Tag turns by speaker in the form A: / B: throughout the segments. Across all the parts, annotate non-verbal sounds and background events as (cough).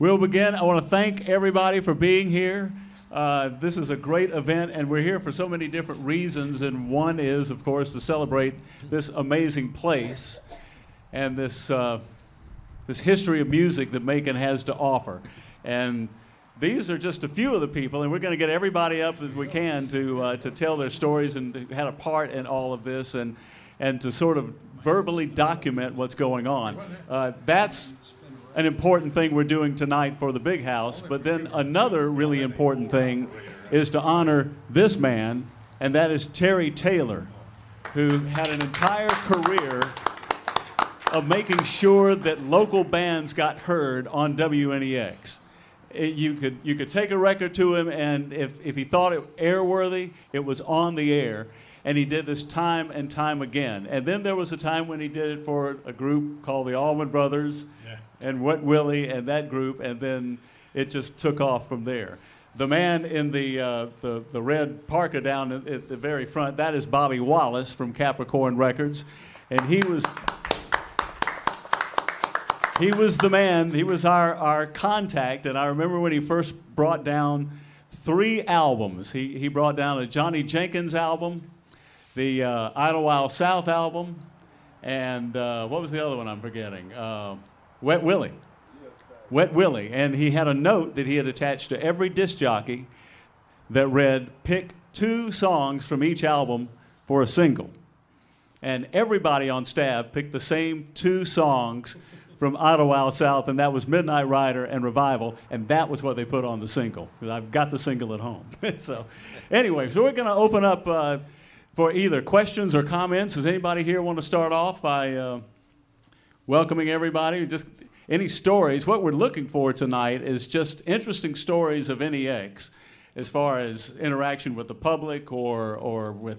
A: We'll begin. I want to thank everybody for being here. Uh, this is a great event, and we're here for so many different reasons. And one is, of course, to celebrate this amazing place and this, uh, this history of music that Macon has to offer. And these are just a few of the people, and we're going to get everybody up as we can to, uh, to tell their stories and had a part in all of this and, and to sort of verbally document what's going on. Uh, that's an important thing we're doing tonight for the big house. But then another really important thing is to honor this man, and that is Terry Taylor, who had an entire career of making sure that local bands got heard on WNEX. It, eh, you could you could take a record to him, and if, if he thought it airworthy, it was on the air. And he did this time and time again. And then there was a time when he did it for a group called the Allman Brothers and Wet Willie and that group, and then it just took off from there. The man in the, uh, the, the red parka down at, at the very front, that is Bobby Wallace from Capricorn Records. And he was, he was the man, he was our, our contact. And I remember when he first brought down three albums. He, he brought down a Johnny Jenkins album, the uh, Idlewild South album, and uh, what was the other one I'm forgetting? Uh, Wet Willie. Wet Willie. And he had a note that he had attached to every disc jockey that read, pick two songs from each album for a single. And everybody on staff picked the same two songs from Idlewild South, and that was Midnight Rider and Revival, and that was what they put on the single. I've got the single at home. (laughs) so, anyway, so we're going to open up uh, for either questions or comments. Does anybody here want to start off by uh, welcoming everybody? Just any stories. What we're looking for tonight is just interesting stories of NEX as far as interaction with the public or, or with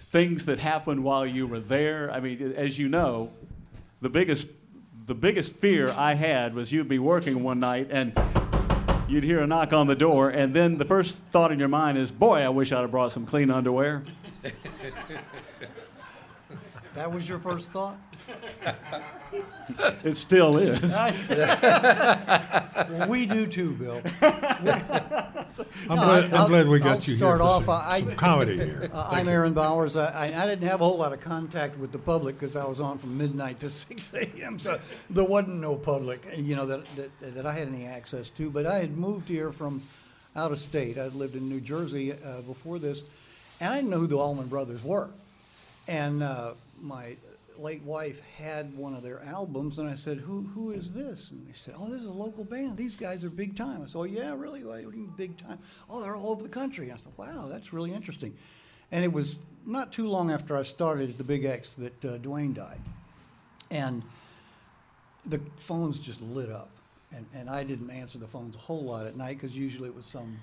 A: things that happened while you were there. I mean, as you know, the biggest the biggest fear I had was you'd be working one night and you'd hear a knock on the door, and then the first thought in your mind is, boy, I wish I'd have brought some clean underwear. (laughs)
B: That was your first thought?
A: It still is. (laughs)
B: Well, we do too, Bill. (laughs) (laughs)
C: I'm
B: No,
C: glad,
B: I'll-
C: I'm glad we
B: I'll
C: got you here
B: start
C: for
B: off.
C: some,
B: I-
C: some comedy here.
B: Uh, I'm Aaron Bowers. I, I I didn't have a whole lot of contact with the public because I was on from midnight to 6 a.m. So there wasn't no public, you know, that, that, that I had any access to. But I had moved here from out of state. I'd lived in New Jersey uh, before this, and I didn't know who the Allman Brothers were. And uh, my late wife had one of their albums, and I said, "Who who is this?" And they said, "Oh, this is a local band. These guys are big time." I said, "Oh yeah, really? What do you mean big time? Oh, they're all over the country." I said, "Wow, that's really interesting." And it was not too long after I started the Big X that uh, Duane died, and the phones just lit up, and and I didn't answer the phones a whole lot at night because usually it was some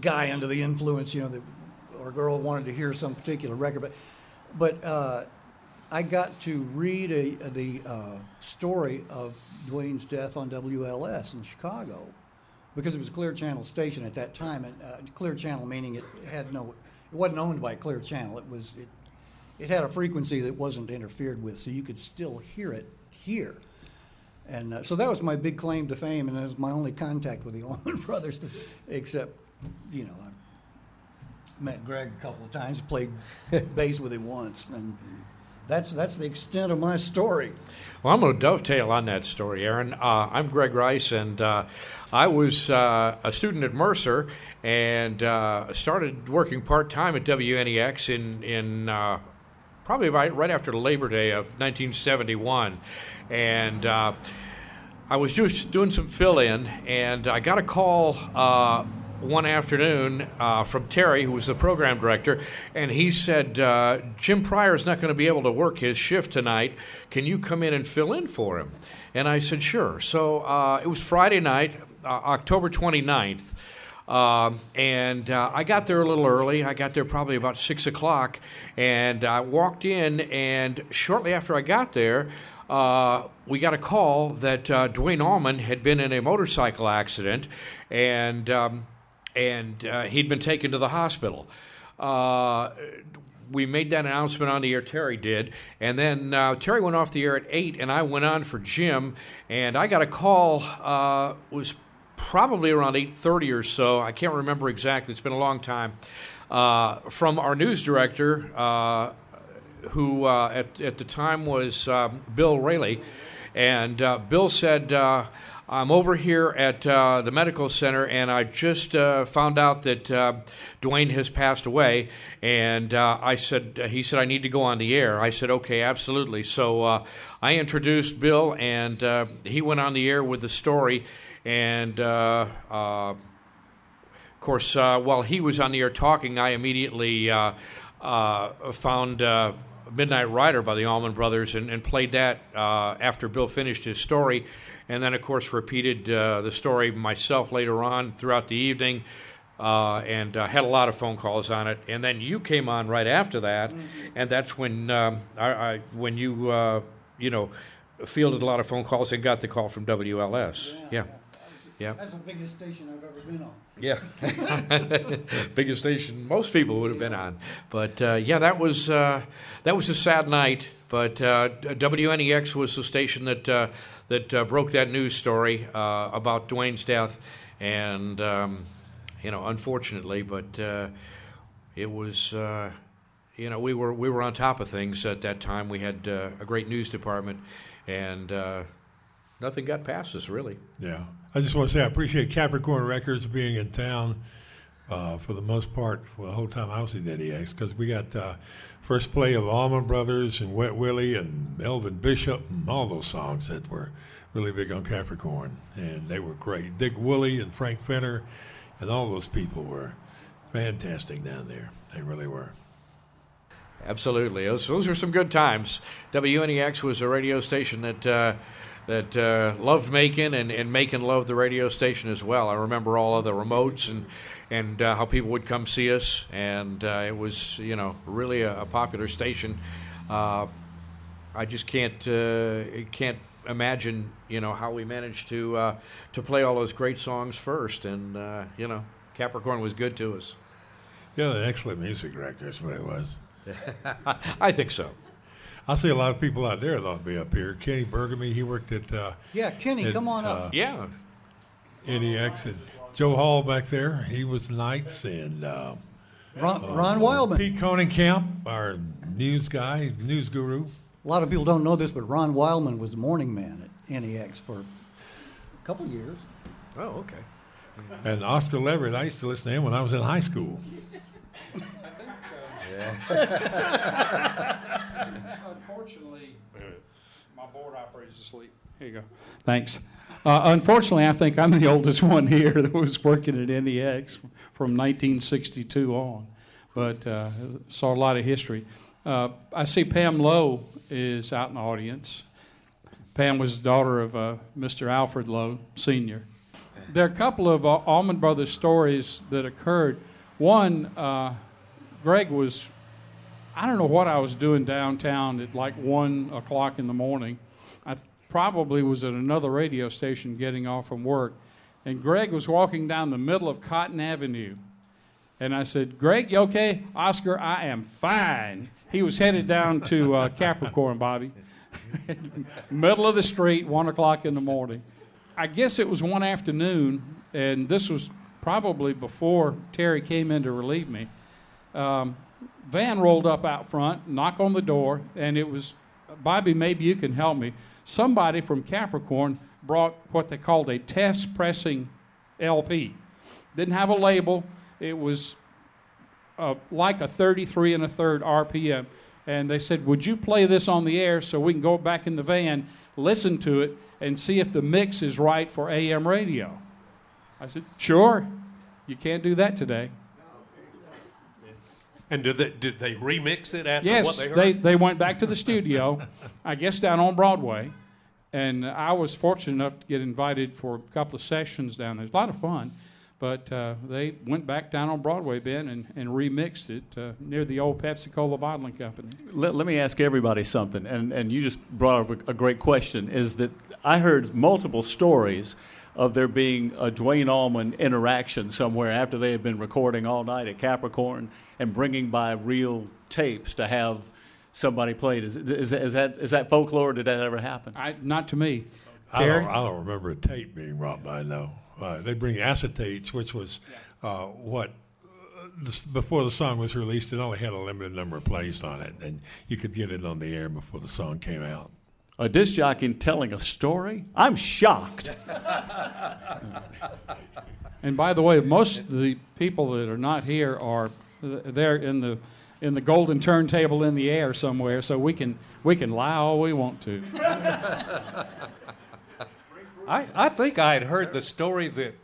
B: guy under the influence, you know, that, or girl wanted to hear some particular record. But, but uh, I got to read a, the uh, story of Duane's death on WLS in Chicago because it was a Clear Channel station at that time, and uh, Clear Channel meaning it had no, it wasn't owned by Clear Channel. It was it, it had a frequency that wasn't interfered with, so you could still hear it here. And uh, so that was my big claim to fame, and it was my only contact with the (laughs) Allman Brothers, except, you know, met Greg a couple of times, played (laughs) bass with him once, and that's that's the extent of my story.
D: Well, I'm going to dovetail on that story, Aaron. Uh, I'm Greg Rice, and uh, I was uh, a student at Mercer and uh, started working part time at WNEX in in uh, probably right, right after Labor Day of 1971, and. Uh, I was just doing some fill in, and I got a call uh, one afternoon uh, from Terry, who was the program director, and he said, uh, Jim Pryor is not going to be able to work his shift tonight. Can you come in and fill in for him? And I said, sure. So uh, it was Friday night, uh, October 29th. Um, and uh, I got there a little early. I got there probably about six o'clock, and I walked in. And shortly after I got there, uh, we got a call that uh, Duane Allman had been in a motorcycle accident, and um, and uh, he'd been taken to the hospital. Uh, we made that announcement on the air. Terry did, and then uh, Terry went off the air at eight, and I went on for Jim, and I got a call. Uh, was probably around eight thirty or so. I can't remember exactly. It's been a long time. Uh, from our news director, uh, who uh, at at the time was um, Bill Rayleigh, and uh, Bill said. I'm over here at uh, the medical center, and I just uh, found out that uh, Duane has passed away. And uh, I said, he said, I need to go on the air. I said, okay, absolutely. So uh, I introduced Bill, and uh, he went on the air with the story. And of course, while he was on the air talking, I immediately found Midnight Rider by the Allman Brothers and, and played that after Bill finished his story. And then, of course, repeated uh, the story myself later on throughout the evening. Uh, and uh, had a lot of phone calls on it, and then you came on right after that, and that's when um, I, I when you uh, you know fielded a lot of phone calls and got the call from WLS. Yeah, yeah.
B: That's the biggest station I've ever been on.
D: Yeah, (laughs) biggest station most people would have been on, but uh, yeah, that was uh, that was a sad night. But uh, WNEX was the station that uh, that uh, broke that news story uh, about Duane's death, and um, you know, unfortunately, but uh, it was. Uh, you know, we were we were on top of things at that time. We had a great news department, and nothing got past us really.
C: Yeah. I just want to say I appreciate Capricorn Records being in town uh, for the most part for the whole time I was in NEX because we got uh, first play of Allman Brothers and Wet Willie and Elvin Bishop and all those songs that were really big on Capricorn. And they were great. Dick Woolley and Frank Fenner and all those people were fantastic down there. They really were.
D: Absolutely, those, those were some good times. WNEX was a radio station that uh, that uh, loved Macon, and, and Macon loved the radio station as well. I remember all of the remotes and and uh, how people would come see us, and uh, it was you know really a, a popular station. Uh, I just can't uh, can't imagine you know how we managed to uh, to play all those great songs first, and uh, you know Capricorn was good to us.
C: Yeah, an excellent music director. That's what it was. (laughs)
D: I think so.
C: I see a lot of people out there that'll be up here. Kenny Burgamy, he worked at uh,
B: Yeah, Kenny,
C: It,
B: come on
C: uh,
B: up.
D: Yeah,
C: NEX and Joe Hall back there. He was Knights and uh,
B: Ron, Ron Wildman.
C: Pete Coningcamp, our news guy, news guru.
B: A lot of people don't know this, but Ron Wildman was the morning man at NEX for a couple years.
D: Oh, okay.
C: And Oscar Leverett, I used to listen to him when I was in high school. (laughs)
E: Unfortunately, my board operator's asleep. Here you go. Thanks. Uh, unfortunately, I think I'm the oldest one here that was working at NEX from 1962 on, but uh, saw a lot of history. Uh, I see Pam Lowe is out in the audience. Pam was the daughter of uh, Mr. Alfred Lowe, Sr. There are a couple of uh, Allman Brothers stories that occurred. One, uh, Greg was I don't know what I was doing downtown at like one o'clock in the morning. I th- probably was at another radio station getting off from work, and Greg was walking down the middle of Cotton Avenue, and I said, "Greg, you okay?" Oscar, I am fine. He was headed down to uh, Capricorn, Bobby. (laughs) middle of the street, one o'clock in the morning. I guess it was one afternoon, and this was probably before Terry came in to relieve me. Um, van rolled up out front, knock on the door, and it was Bobby. Maybe you can help me. Somebody from Capricorn brought what they called a test pressing LP. Didn't have a label. It was uh, like a 33 and a third RPM. And they said, Would you play this on the air so we can go back in the van, listen to it, and see if the mix is right for AM radio? I said, Sure. You can't do that today.
F: And did they, did they remix it after what
E: Yes,
F: they heard?
E: they, they went back to the studio, I guess down on Broadway, and I was fortunate enough to get invited for a couple of sessions down there. It was a lot of fun, but uh, they went back down on Broadway, Ben, and, and remixed it uh, near the old Pepsi Cola bottling company.
A: Let, let me ask everybody something, and, and you just brought up a, a great question. Is that I heard multiple stories of there being a Duane Allman interaction somewhere after they had been recording all night at Capricorn, and bringing by reel tapes to have somebody played. Is, is, is that is that folklore? Did that ever happen?
E: I, not to me.
C: I
E: Gary?
C: don't, I don't remember a tape being brought by. No, uh, they bring acetates, which was uh, what uh, before the song was released. It only had a limited number of plays on it, and you could get it on the air before the song came out.
A: A disc jockey telling a story? I'm shocked. (laughs)
E: And by the way, most of the people that are not here are they're in the in the golden turntable in the air somewhere, so we can we can lie all we want to. (laughs)
F: I, I think I had heard the story that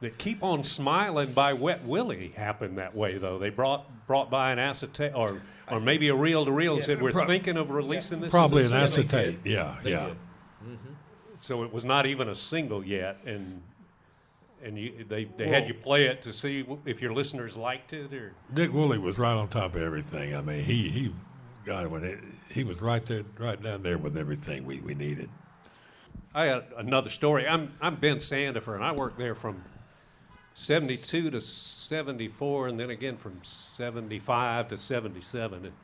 F: that Keep On Smiling by Wet Willie happened that way though. They brought brought by an acetate or or maybe a reel to reel and said we're
C: prob-
F: thinking of releasing this.
C: Probably
F: as
C: an
F: a single."
C: acetate. Yeah, yeah. Mm-hmm.
F: So it was not even a single yet, and and you, they they had you play it to see if your listeners liked it or.
C: Dick Woolley was right on top of everything. I mean, he he, God, when it, he was right there, right down there with everything we, we needed.
F: I got another story. I'm I'm Ben Sandifer, and I worked there from '72 to '74, and then again from '75 to '77. And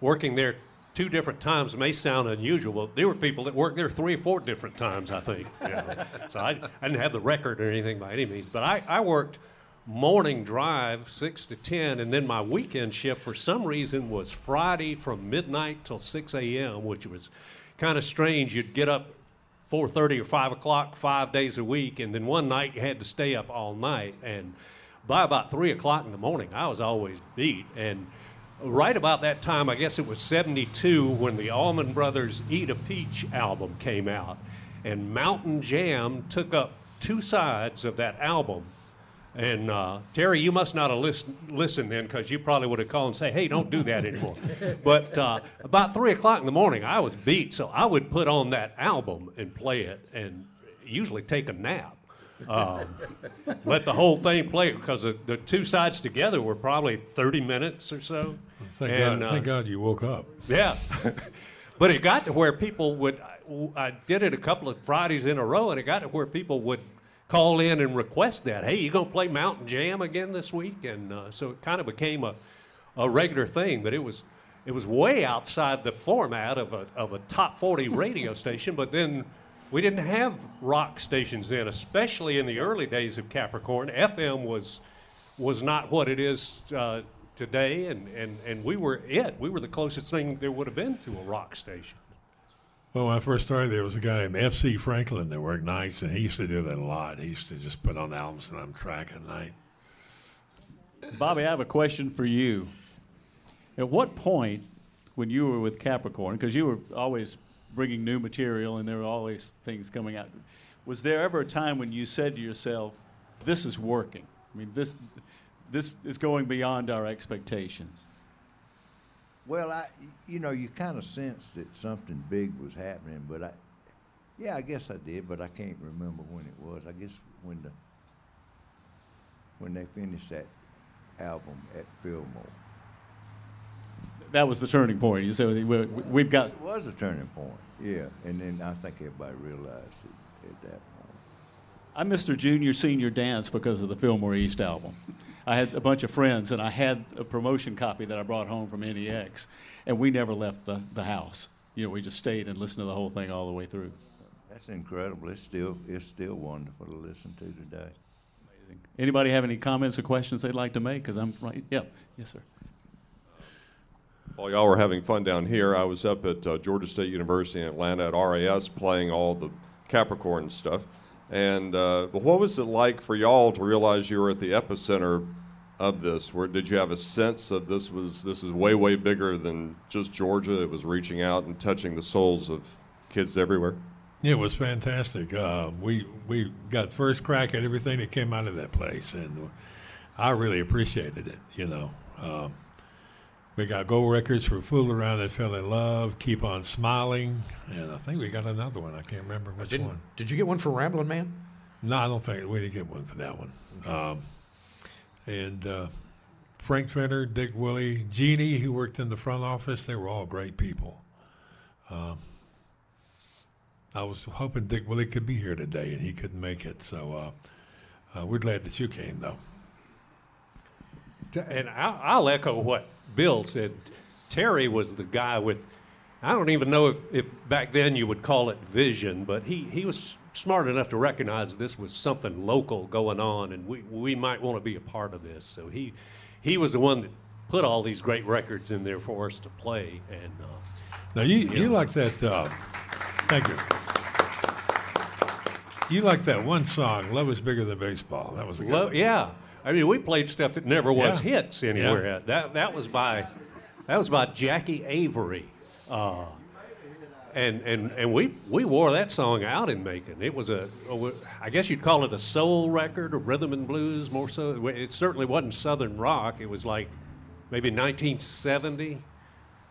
F: working there two different times may sound unusual, but there were people that worked there three or four different times. I think. (laughs) you know. so I, I didn't have the record or anything by any means, but I, I worked morning drive six to ten, and then my weekend shift for some reason was Friday from midnight till six a.m., which was kind of strange. You'd get up 4.30 or 5 o'clock five days a week and then one night you had to stay up all night and by about 3 o'clock in the morning i was always beat and right about that time i guess it was 72 when the allman brothers eat a peach album came out and mountain jam took up two sides of that album and uh, Terry, you must not have listen, listened then because you probably would have called and say, hey, don't do that anymore. (laughs) but uh, about 3 o'clock in the morning, I was beat, so I would put on that album and play it and usually take a nap. Um, let the whole thing play because the, the two sides together were probably 30 minutes or so.
C: Thank
F: And,
C: God,
F: uh,
C: thank God you woke up.
F: yeah. (laughs) but it got to where people would, I did it a couple of Fridays in a row, and it got to where people would call in and request that. Hey, you going to play Mountain Jam again this week? And uh, so it kind of became a, a regular thing, but it was. It was way outside the format of a, of a top 40 radio station, but then we didn't have rock stations then, especially in the early days of Capricorn. FM was was not what it is uh, today, and, and, and we were it. We were the closest thing there would have been to a rock station.
C: Well, when I first started, there was a guy named F.C. Franklin that worked nights, and he used to do that a lot. He used to just put on albums and I'm track at night.
A: Bobby, I have a question for you. At what point, when you were with Capricorn, because you were always bringing new material and there were always things coming out, was there ever a time when you said to yourself, "This is working"? I mean, this this is going beyond our expectations.
G: Well, I, you know, you kind of sensed that something big was happening, but I, yeah, I guess I did, but I can't remember when it was. I guess when the, when they finished that album at Fillmore.
A: That was the turning point. You said we- we've got.
G: It was a turning point, yeah, and then I think everybody realized it at that point.
A: I missed a junior senior dance because of the Fillmore East album. I had a bunch of friends, and I had a promotion copy that I brought home from NEX, and we never left the, the house. You know, we just stayed and listened to the whole thing all the way through.
G: That's incredible. It's still, it's still wonderful to listen to today. Amazing.
A: Anybody have any comments or questions they'd like to make? Because I'm right. Yeah, yes, sir.
H: While y'all were having fun down here, I was up at uh, Georgia State University in Atlanta at RAS playing all the Capricorn stuff. And uh, what was it like for y'all to realize you were at the epicenter of this? Where did you have a sense that this was this is way way bigger than just Georgia? It was reaching out and touching the souls of kids everywhere.
C: It was fantastic. Uh, we we got first crack at everything that came out of that place, and I really appreciated it. You know, um, we got gold records for "Fool Around and Fell in Love," "Keep on Smiling," and I think we got another one. I can't remember which
D: Didn't,
C: one.
D: did you get one for Ramblin' Man?
C: No, I don't think we didn't get one for that one. Um, and uh, Frank Fenner, Dick Woolley, Jeannie, who worked in the front office, they were all great people. Um, I was hoping Dick Woolley could be here today, and he couldn't make it. So uh, uh, we're glad that you came, though.
F: And I'll, I'll echo what Bill said. Terry was the guy with, I don't even know if, if back then you would call it vision, but he, he was smart enough to recognize this was something local going on and we, we might want to be a part of this. So he, he was the one that put all these great records in there for us to play. And uh,
C: Now you you like that? Uh, thank you. You like that one song, "Love Is Bigger Than Baseball"? That was a good.
F: Lo-
C: one.
F: yeah, I mean, we played stuff that never was
C: Yeah.
F: hits anywhere. That that was by that was by Jackie Avery, uh, and and and we we wore that song out in Macon. It was a, a I guess you'd call it a soul record or rhythm and blues more so. It certainly wasn't southern rock. It was like maybe 1970,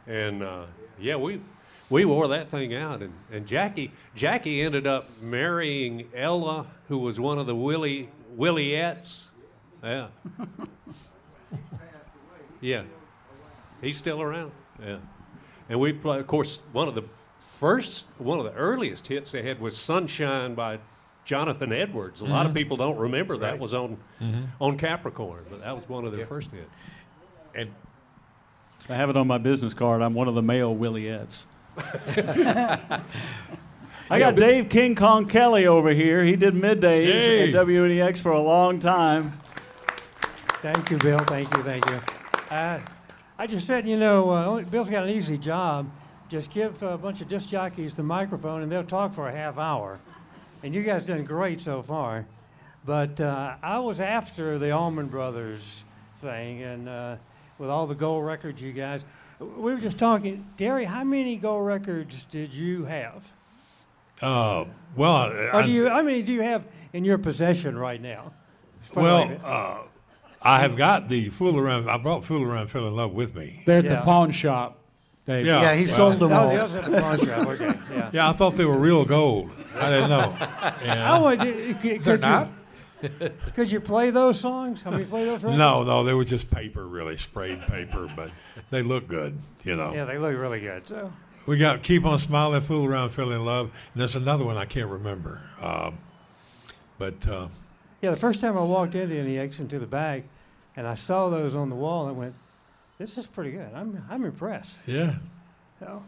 F: and uh, yeah, we. We wore that thing out, and, and Jackie Jackie ended up marrying Ella, who was one of the Willie Williettes. Yeah. yeah. He's still around. Yeah. And we play, of course, one of the first, one of the earliest hits they had was Sunshine by Jonathan Edwards. A lot of mm-hmm. people don't remember that was on mm-hmm. on Capricorn, but that was one of their first hits.
D: And
A: I have it on my business card. I'm one of the male Williettes. (laughs) I got Dave King Kong Kelly over here. He did middays
C: Hey.
A: at WNEX for a long time.
I: Thank you, Bill. Thank you, thank you. Uh, I just said, you know, uh, Bill's got an easy job. Just give a bunch of disc jockeys the microphone and they'll talk for a half hour. And you guys done great so far. But uh, I was after the Allman Brothers thing and uh, with all the gold records you guys. We were just talking, Terry, how many gold records did you have?
C: Uh, well, I,
I: Or do you, how many do you have in your possession right now?
C: well, uh, I have got the fool around. I brought fool around, fell in love with me.
E: They're at
I: Yeah.
E: the pawn shop, Dave.
C: Yeah,
B: Yeah, he
C: well,
B: sold them
I: oh,
B: all.
I: the others at the pawn shop. Okay, yeah.
C: Yeah, I thought they were real gold. I didn't know. (laughs) And-
I: I would, could, could
D: They're
I: you,
D: not?
I: Could you play those songs? How many play those (laughs) records?
C: no, no, they were just paper, really sprayed paper, but they look good. You know.
I: Yeah, they look really good. So
C: We got keep on smiling, fool around, fell in love, and there's another one I can't remember. Um, but uh,
I: yeah, the first time I walked into any NEX into the back, and I saw those on the wall, I went, "This is pretty good. I'm I'm impressed."
C: yeah,
I: So,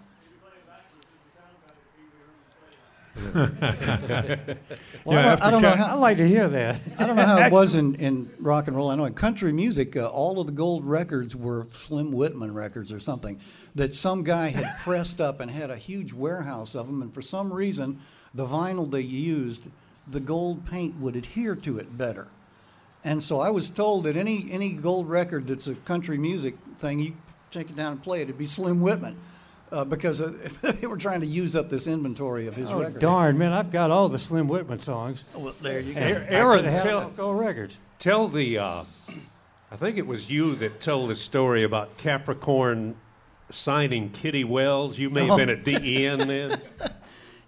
B: Well,
C: Yeah,
B: I don't, I don't know
C: Cat- (laughs)
I: I'd like to hear that.
B: I don't know how it was (laughs) in, in rock and roll. I know in country music, uh, all of the gold records were Slim Whitman records or something that some guy had (laughs) pressed up and had a huge warehouse of them. And for some reason, the vinyl they used, the gold paint would adhere to it better. And so I was told that any any gold record that's a country music thing, you take it down and play it. It'd be Slim Whitman. Uh, because uh, (laughs) they were trying to use up this inventory of his
I: Oh,
B: records.
I: darn, man, I've got all the Slim Whitman songs.
B: Well, there you go.
I: And
F: Aaron,
I: I
F: tell-
I: had gold records.
F: Tell the, uh, I think it was you that told the story about Capricorn signing Kitty Wells. You may have been at DEN then. (laughs)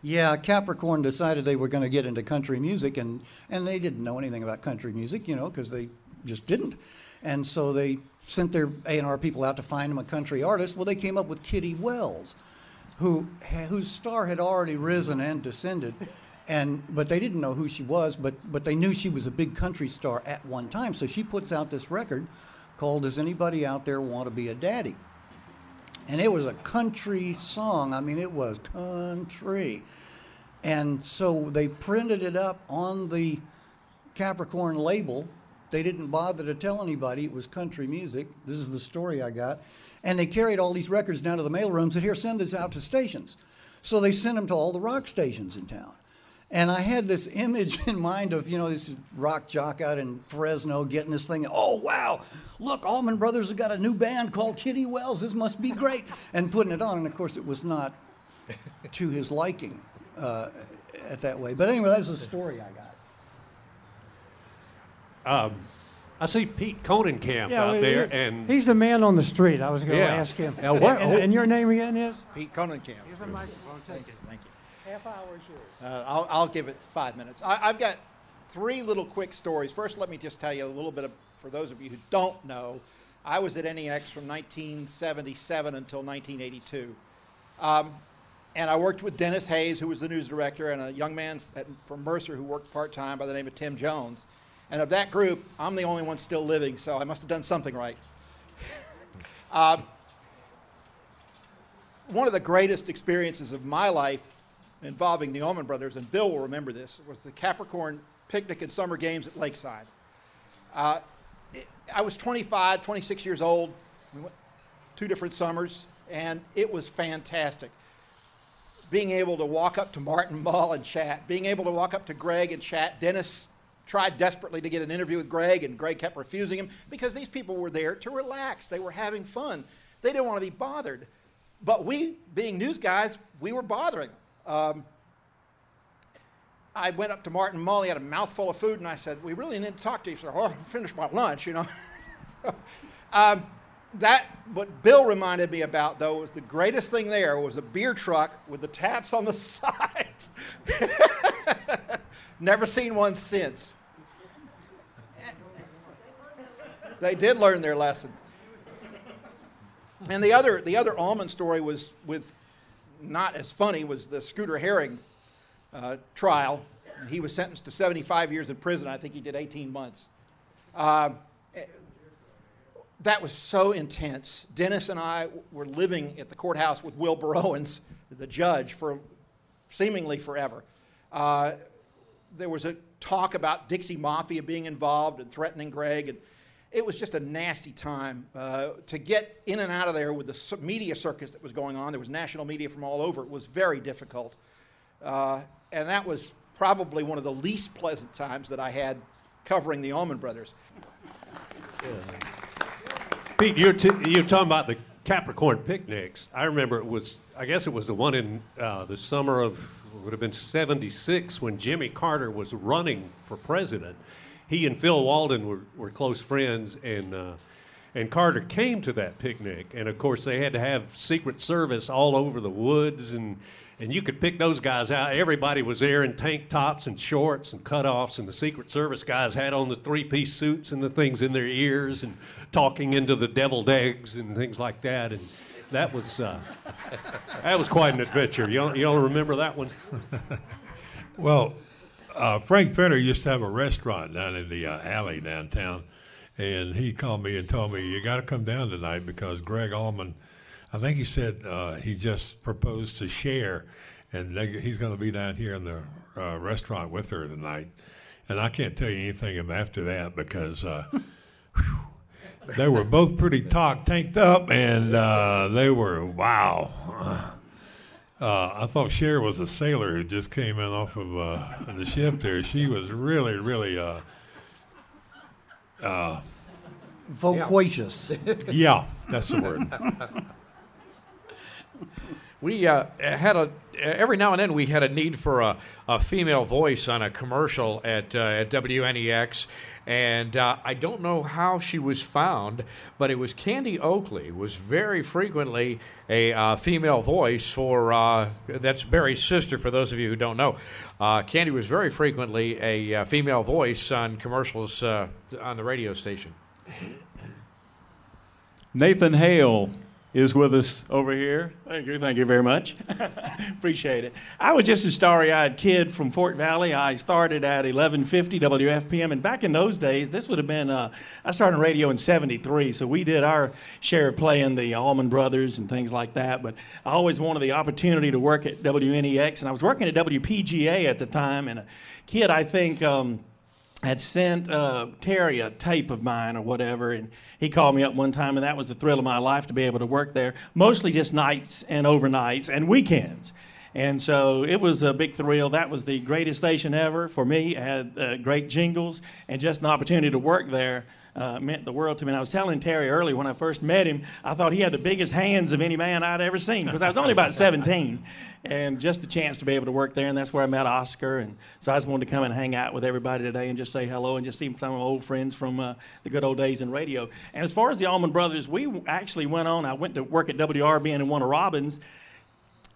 B: Yeah, Capricorn decided they were going to get into country music, and, and they didn't know anything about country music, you know, because they just didn't. And so they sent their A&R people out to find them a country artist. Well, they came up with Kitty Wells, who whose star had already risen and descended, and but they didn't know who she was, but but they knew she was a big country star at one time. So she puts out this record called "Does Anybody Out There Want to Be a Daddy?" And it was a country song. I mean, it was country. And so they printed it up on the Capricorn label. They didn't bother to tell anybody it was country music. This is the story I got. And they carried all these records down to the mail rooms and here, send this out to stations. So they sent them to all the rock stations in town. And I had this (laughs) image in mind of, you know, this rock jock out in Fresno getting this thing. Oh, wow, look, Allman Brothers have got a new band called Kitty Wells. This must be great. (laughs) And putting it on. And of course, it was not to his liking uh, at that way. But anyway, that's the story I got.
F: Um, I see Pete Conenkamp
I: Yeah,
F: out
I: we-
F: there, and
I: he's the man on the street. I was going to
F: Yeah.
I: ask him.
F: Now, what-
I: and, and your name again is?
J: Pete Conenkamp.
I: Here's a microphone. Take it.
J: Thank you.
I: Half hour is yours.
J: Uh, I'll, I'll give it five minutes. I, I've got three little quick stories. First, let me just tell you a little bit of, for those of you who don't know, I was at NEX from 1977 until 1982. Um, and I worked with Dennis Hayes, who was the news director, and a young man at, from Mercer who worked part time by the name of Tim Jones. And of that group, I'm the only one still living, so I must have done something right. uh, (laughs) one of the greatest experiences of my life involving the Allman Brothers, and Bill will remember this, was the Capricorn picnic and summer games at Lakeside. Uh, I was 25, 26 years old. We went two different summers, and it was fantastic. Being able to walk up to Martin Mull and chat, being able to walk up to Greg and chat. Dennis tried desperately to get an interview with Greg, and Greg kept refusing him because these people were there to relax. They were having fun. They didn't want to be bothered. But we, being news guys, we were bothering. Um, I went up to Martin Mull. He had a mouthful of food, and I said, "We really need to talk to you." He said, (laughs) "Oh, I finished my lunch," you know. (laughs) so, um, that what Bill reminded me about though was the greatest thing there was a beer truck with the taps on the (laughs) sides. Never seen one since. They did learn their lesson. And the other, the other Allman story was with not as funny was the Scooter Herring uh, trial. He was sentenced to 75 years in prison. I think he did 18 months. Uh, that was so intense. Dennis and I were living at the courthouse with Wilbur Owens, the judge, for seemingly forever. Uh, there was a talk about Dixie Mafia being involved and threatening Greg, and it was just a nasty time uh, to get in and out of there with the media circus that was going on. There was national media from all over. It was very difficult, uh, and that was probably one of the least pleasant times that I had covering the Allman Brothers.
F: Yeah. Pete, you're, t- you're talking about the Capricorn picnics. I remember it was, I guess it was the one in uh, the summer of, would have been 76 when Jimmy Carter was running for president. He and Phil Walden were, were close friends, and, uh, and Carter came to that picnic. And of course, they had to have Secret Service all over the woods and and you could pick those guys out. Everybody was there in tank tops and shorts and cutoffs, and the Secret Service guys had on the three-piece suits and the things in their ears and talking into the deviled eggs and things like that. And that was uh, that was quite an adventure. You all, you all remember that one?
C: well, uh, Frank Fenner used to have a restaurant down in the uh, alley downtown, and he called me and told me you got to come down tonight because Gregg Allman – I think he said uh, he just proposed to Cher, and he's going to be down here in the uh, restaurant with her tonight. And I can't tell you anything after that because uh, (laughs) they were both pretty talk tanked up, and uh, they were wow. Uh, I thought Cher was a sailor who just came in off of uh, the ship there. She was really, really. Uh,
B: uh, Voquacious.
C: Yeah, that's the word. (laughs)
D: we uh, had a every now and then we had a need for a, a female voice on a commercial at uh, at WNEX, and uh, I don't know how she was found, but it was Candy Oakley was very frequently a uh, female voice for uh, that's Berry's sister. For those of you who don't know, uh, Candy was very frequently a uh, female voice on commercials on the radio station.
A: Nathan Hale is with us over here.
K: Thank you. Thank you very much. (laughs) Appreciate it. I was just a starry eyed kid from Fort Valley. I started at 1150 WFPM, and back in those days, this would have been, uh, I started radio in 73, so we did our share of playing the Allman Brothers and things like that. But I always wanted the opportunity to work at WNEX, and I was working at WPGA at the time, and a kid, I think, um, had sent uh, Terry a tape of mine or whatever, and he called me up one time, and that was the thrill of my life to be able to work there, mostly just nights and overnights and weekends. And so it was a big thrill. That was the greatest station ever for me. It had uh, great jingles and just an opportunity to work there uh, meant the world to me. And I was telling Terry early when I first met him, I thought he had the biggest hands of any man I'd ever seen because I was only about (laughs) 17. And just the chance to be able to work there, and that's where I met Oscar. And so I just wanted to come and hang out with everybody today and just say hello and just see some of my old friends from uh, the good old days in radio. And as far as the Allman Brothers, we actually went on. I went to work at WRBN in Warner Robins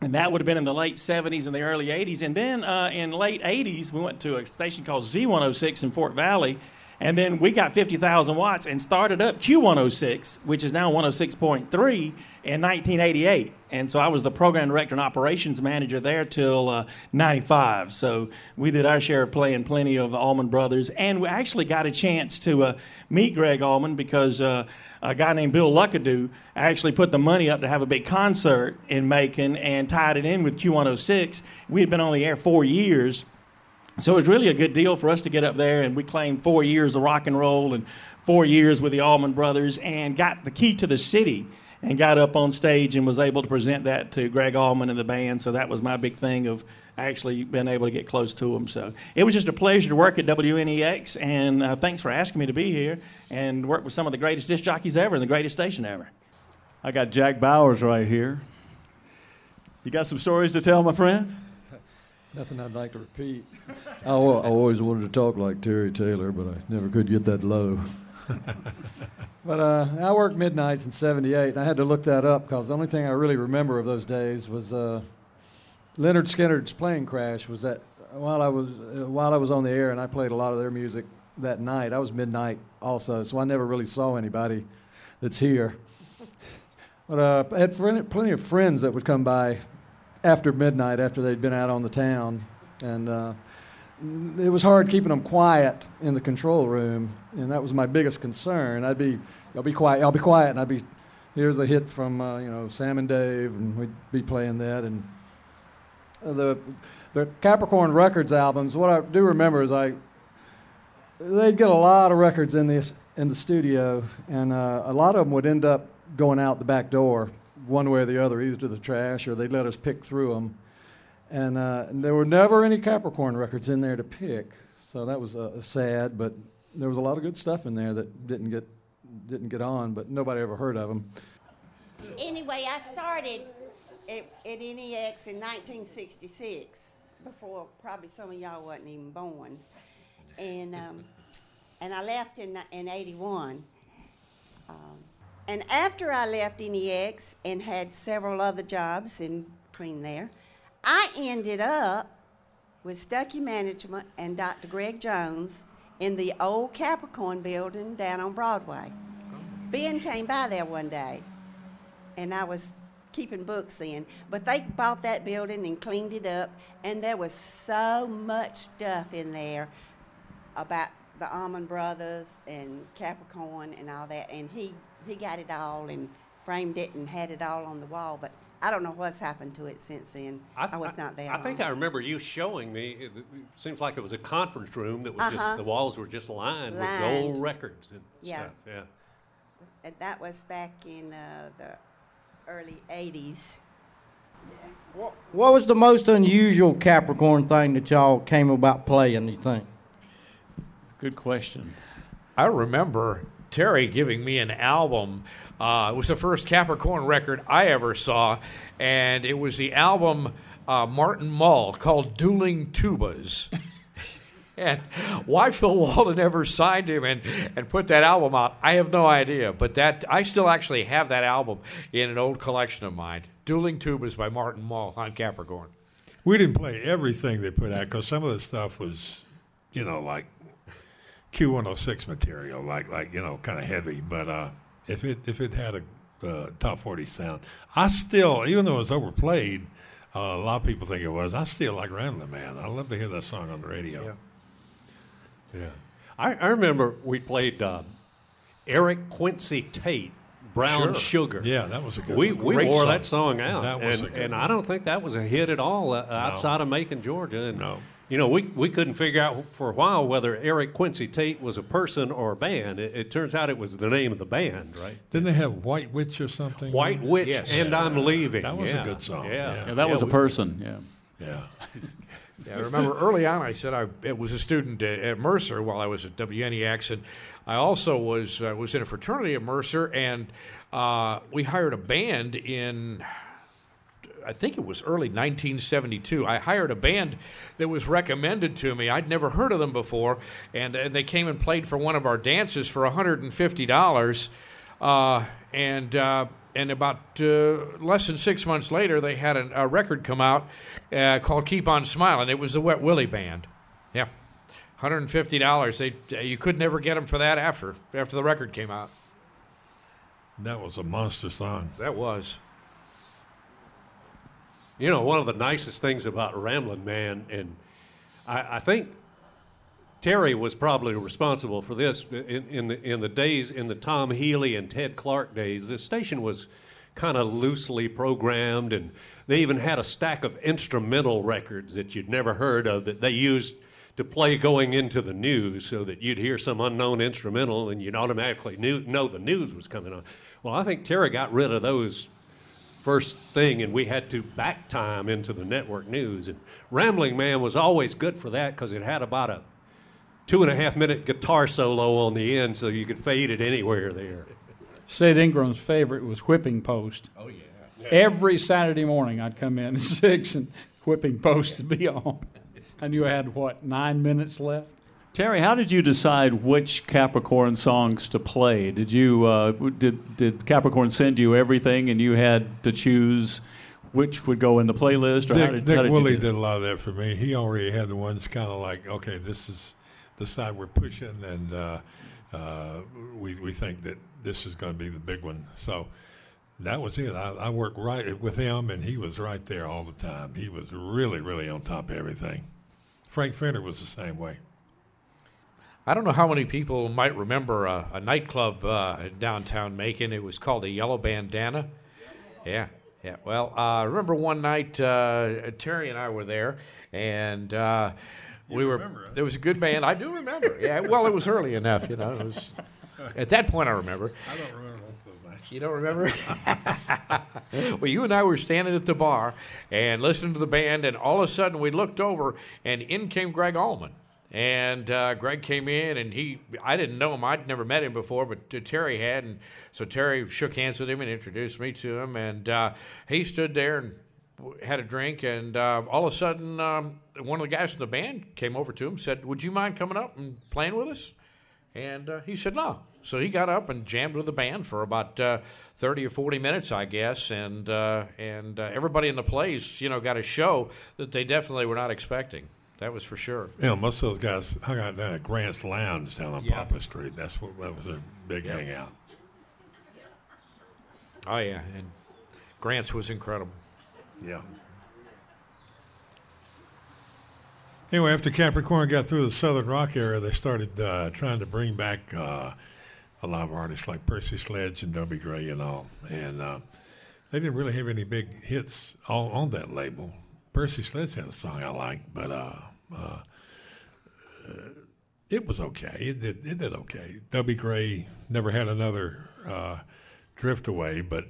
K: and that would have been in the late 70s and the early 80s. And then uh, in late 80s, we went to a station called Z106 in Fort Valley, and then we got 50,000 watts and started up Q106, which is now 106.3. in 1988. And so I was the program director and operations manager there till uh, 95. So we did our share of playing plenty of Allman Brothers. And we actually got a chance to uh, meet Gregg Allman because uh, a guy named Bill Luckadoo actually put the money up to have a big concert in Macon and tied it in with Q106. We had been on the air four years. So it was really a good deal for us to get up there, and we claimed four years of rock and roll and four years with the Allman Brothers, and got the key to the city, and got up on stage and was able to present that to Gregg Allman and the band. So that was my big thing of actually being able to get close to them. So it was just a pleasure to work at WNEX, and uh, thanks for asking me to be here and work with some of the greatest disc jockeys ever and the greatest station ever.
A: I got Jack Bowers right here. You got some stories to tell, my friend?
L: Nothing I'd like to repeat. I, I always wanted to talk like Terry Taylor, but I never could get that low. (laughs) but uh, I worked midnights in '78, and I had to look that up because the only thing I really remember of those days was uh, Lynyrd Skynyrd's plane crash. Was that while I was uh, while I was on the air, and I played a lot of their music that night. I was midnight also, so I never really saw anybody that's here. But uh, I had plenty of friends that would come by after midnight, after they'd been out on the town, and uh, it was hard keeping them quiet in the control room, and that was my biggest concern. I'd be, I'll be quiet, I'll be quiet, and I'd be, here's a hit from uh, you know Sam and Dave, and we'd be playing that, and the the Capricorn Records albums. What I do remember is I they'd get a lot of records in this in the studio, and uh, a lot of them would end up going out the back door, one way or the other, either to the trash or they'd let us pick through them. And, uh, and there were never any Capricorn records in there to pick, so that was uh, sad. But there was a lot of good stuff in there that didn't get didn't get on, but nobody ever heard of them.
M: Anyway, I started at, at NEX in 1966, before probably some of y'all wasn't even born, and um, and I left in in '81. Um, and after I left NEX and had several other jobs in between there, I ended up with Stucky Management and Dr. Greg Jones in the old Capricorn building down on Broadway. Ben came by there one day, and I was keeping books then. But they bought that building and cleaned it up, and there was so much stuff in there about the Allman Brothers and Capricorn and all that. And he, he got it all and framed it and had it all on the wall. But I don't know what's happened to it since then. I, was not there.
F: I think. I remember you showing me. It, it seems like it was a conference room that was
M: Uh-huh.
F: just the walls were just lined, with
M: Lined.
F: gold records and
M: Yeah.
F: stuff. Yeah.
M: And that was back in uh, the early 80s.
N: What was the most unusual Capricorn thing that y'all came about playing, you think?
A: Good question.
D: I remember Terry giving me an album. Uh, it was the first Capricorn record I ever saw, and it was the album uh, Martin Mull called Dueling Tubas. (laughs) and why Phil Walden ever signed him and, and put that album out, I have no idea. But that I still actually have that album in an old collection of mine. Dueling Tubas by Martin Mull on Capricorn.
C: We didn't play everything they put out because some of the stuff was, you know, like Q106 material, like like you know, kind of heavy. But uh, if it if it had a uh, top 40 sound, I still, even though it was overplayed, uh, a lot of people think it was. I still like Rambling Man. I love to hear that song on the radio.
F: Yeah. I, I remember we played uh, Eric Quincy Tate, Brown
C: Sure.
F: Sugar.
C: Yeah, that was a good
F: We,
C: one.
F: we
C: Great
F: wore
C: song.
F: that song out.
C: That was
F: and
C: a good
F: and
C: one.
F: I don't think that was a hit at all uh, outside of Macon, Georgia. And,
C: No.
F: You know, we, we couldn't figure out for a while whether Eric Quincy Tate was a person or a band. It, it turns out it was the name of the band, right?
C: Didn't they have White Witch or something?
F: White Witch
D: Yes.
F: and I'm Leaving.
C: That was a good song.
F: Yeah,
C: Yeah.
A: Yeah, that was a
F: we-
A: person. Yeah.
C: Yeah. (laughs)
D: Yeah, I remember early on I said I it was a student at, at Mercer while I was at WNEX, and I also was uh, was in a fraternity at Mercer, and uh, we hired a band in. I think it was early 1972. I hired a band that was recommended to me. I'd never heard of them before, and, and they came and played for one of our dances for $150. Uh, and uh, and about uh, less than six months later, they had an, a record come out uh, called "Keep on Smiling." It was the Wet Willie Band. Yeah, hundred and fifty dollars. They you could never get them for that after after the record came out.
C: That was a monster song.
D: That was.
F: You know, one of the nicest things about Ramblin' Man, and I, I think Terry was probably responsible for this in, in the in the days in the Tom Healy and Ted Clark days. The station was kind of loosely programmed, and they even had a stack of instrumental records that you'd never heard of that they used to play going into the news, so that you'd hear some unknown instrumental and you'd automatically knew, know the news was coming on. Well, I think Terry got rid of those first thing, and we had to back time into the network news. And Rambling Man was always good for that because it had about a two and a half minute guitar solo on the end, so you could fade it anywhere there.
E: Sid Ingram's favorite was Whipping Post.
D: Oh, yeah.
E: Every Saturday morning, I'd come in (laughs) at six and Whipping Post would be on. I knew I had, what, nine minutes left?
A: Terry, how did you decide which Capricorn songs to play? Did you uh, did did Capricorn send you everything, and you had to choose which would go in the playlist, or
C: Dick,
A: how did,
C: Dick
A: how did you
C: did a lot of that for me. He already had the ones kind of like, okay, this is the side we're pushing, and uh, uh, we we think that this is going to be the big one. So that was it. I, I worked right with him, and he was right there all the time. He was really, really on top of everything. Frank Fenter was the same way.
D: I don't know how many people might remember a, a nightclub uh, downtown Macon. It was called the Yellow Bandana. Yeah, yeah. Well, uh, I remember one night uh, Terry and I were there, and uh, we were. There was a good band. I do remember. Yeah. Well, it was early enough, you know. It was at that point. I remember.
C: I don't remember most of those nights.
D: You don't remember? (laughs) well, you and I were standing at the bar and listening to the band, and all of a sudden we looked over, and in came Gregg Allman. And uh, Gregg came in, and he, I didn't know him. I'd never met him before, but Terry had. And so Terry shook hands with him and introduced me to him. And uh, he stood there and had a drink. And uh, all of a sudden, um, one of the guys from the band came over to him said, Would you mind coming up and playing with us? And uh, he said, no. So he got up and jammed with the band for about uh, 30 or 40 minutes, I guess. And, uh, and uh, everybody in the place, you know, got a show that they definitely were not expecting. That was for sure.
C: You know, most of those guys hung out down at Grant's Lounge down on
D: Yeah.
C: Poplar Street. That's what that was a big hangout.
D: Oh, yeah. And Grant's was incredible.
C: Yeah. Anyway, after Capricorn got through the Southern Rock era, they started uh, trying to bring back uh, a lot of artists like Percy Sledge and Dobie Gray and all. And uh, they didn't really have any big hits all on that label. Percy Sledge had a song I liked, but uh, uh, uh, it was okay. It did, it did okay. Dobie Gray never had another uh, Drift Away, but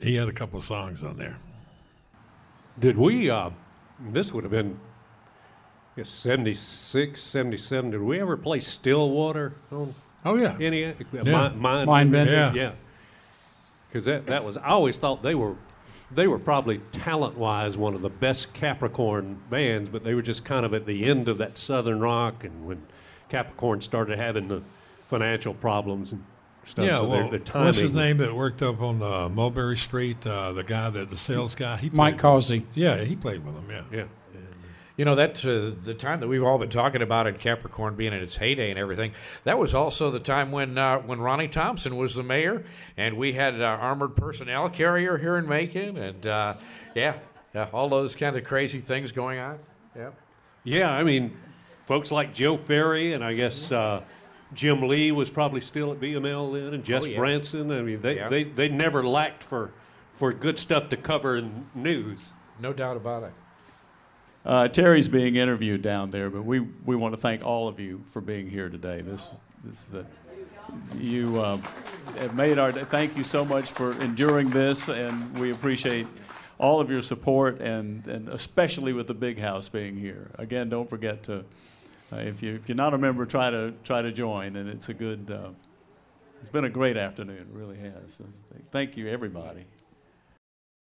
C: he had a couple of songs on there.
F: Did we, uh, this would have been, I guess, 76, 77, did we ever play Stillwater on
C: Oh, yeah.
F: any?
C: Yeah.
F: Mind, mind,
E: Mindbender.
C: Yeah.
F: Yeah. Because that, that was, I always thought they were, they were probably talent wise one of the best Capricorn bands, but they were just kind of at the end of that Southern rock, and when Capricorn started having the financial problems and stuff,
C: Yeah,
F: so
C: well,
F: their, their
C: what's his name that worked up on uh, Mulberry Street? Uh, the guy that the sales guy. He
E: Mike
C: played-
E: Causey.
C: Yeah, he played with him. Yeah.
F: Yeah.
D: You know, that's uh, the time that we've all been talking about in Capricorn being in its heyday and everything. That was also the time when uh, when Ronnie Thompson was the mayor, and we had uh, armored personnel carrier here in Macon, and uh, yeah, yeah, all those kind of crazy things going on. Yeah.
F: Yeah, I mean, folks like Joe Ferry and I guess uh, Jim Lee was probably still at BML then, and Jess
D: yeah.
F: Branson. I mean, they,
D: Yeah.
F: they, they never lacked for, for good stuff to cover in news.
D: No doubt about it.
A: Uh, Terry's being interviewed down there, but we, we want to thank all of you for being here today. This, this is a, you uh, have made our day. Thank you so much for enduring this, and we appreciate all of your support, and, and especially with the big house being here. Again, don't forget to, uh, if, you, if you're not a member, try to, try to join, and it's a good, uh, it's been a great afternoon, it really has. Thank you, everybody.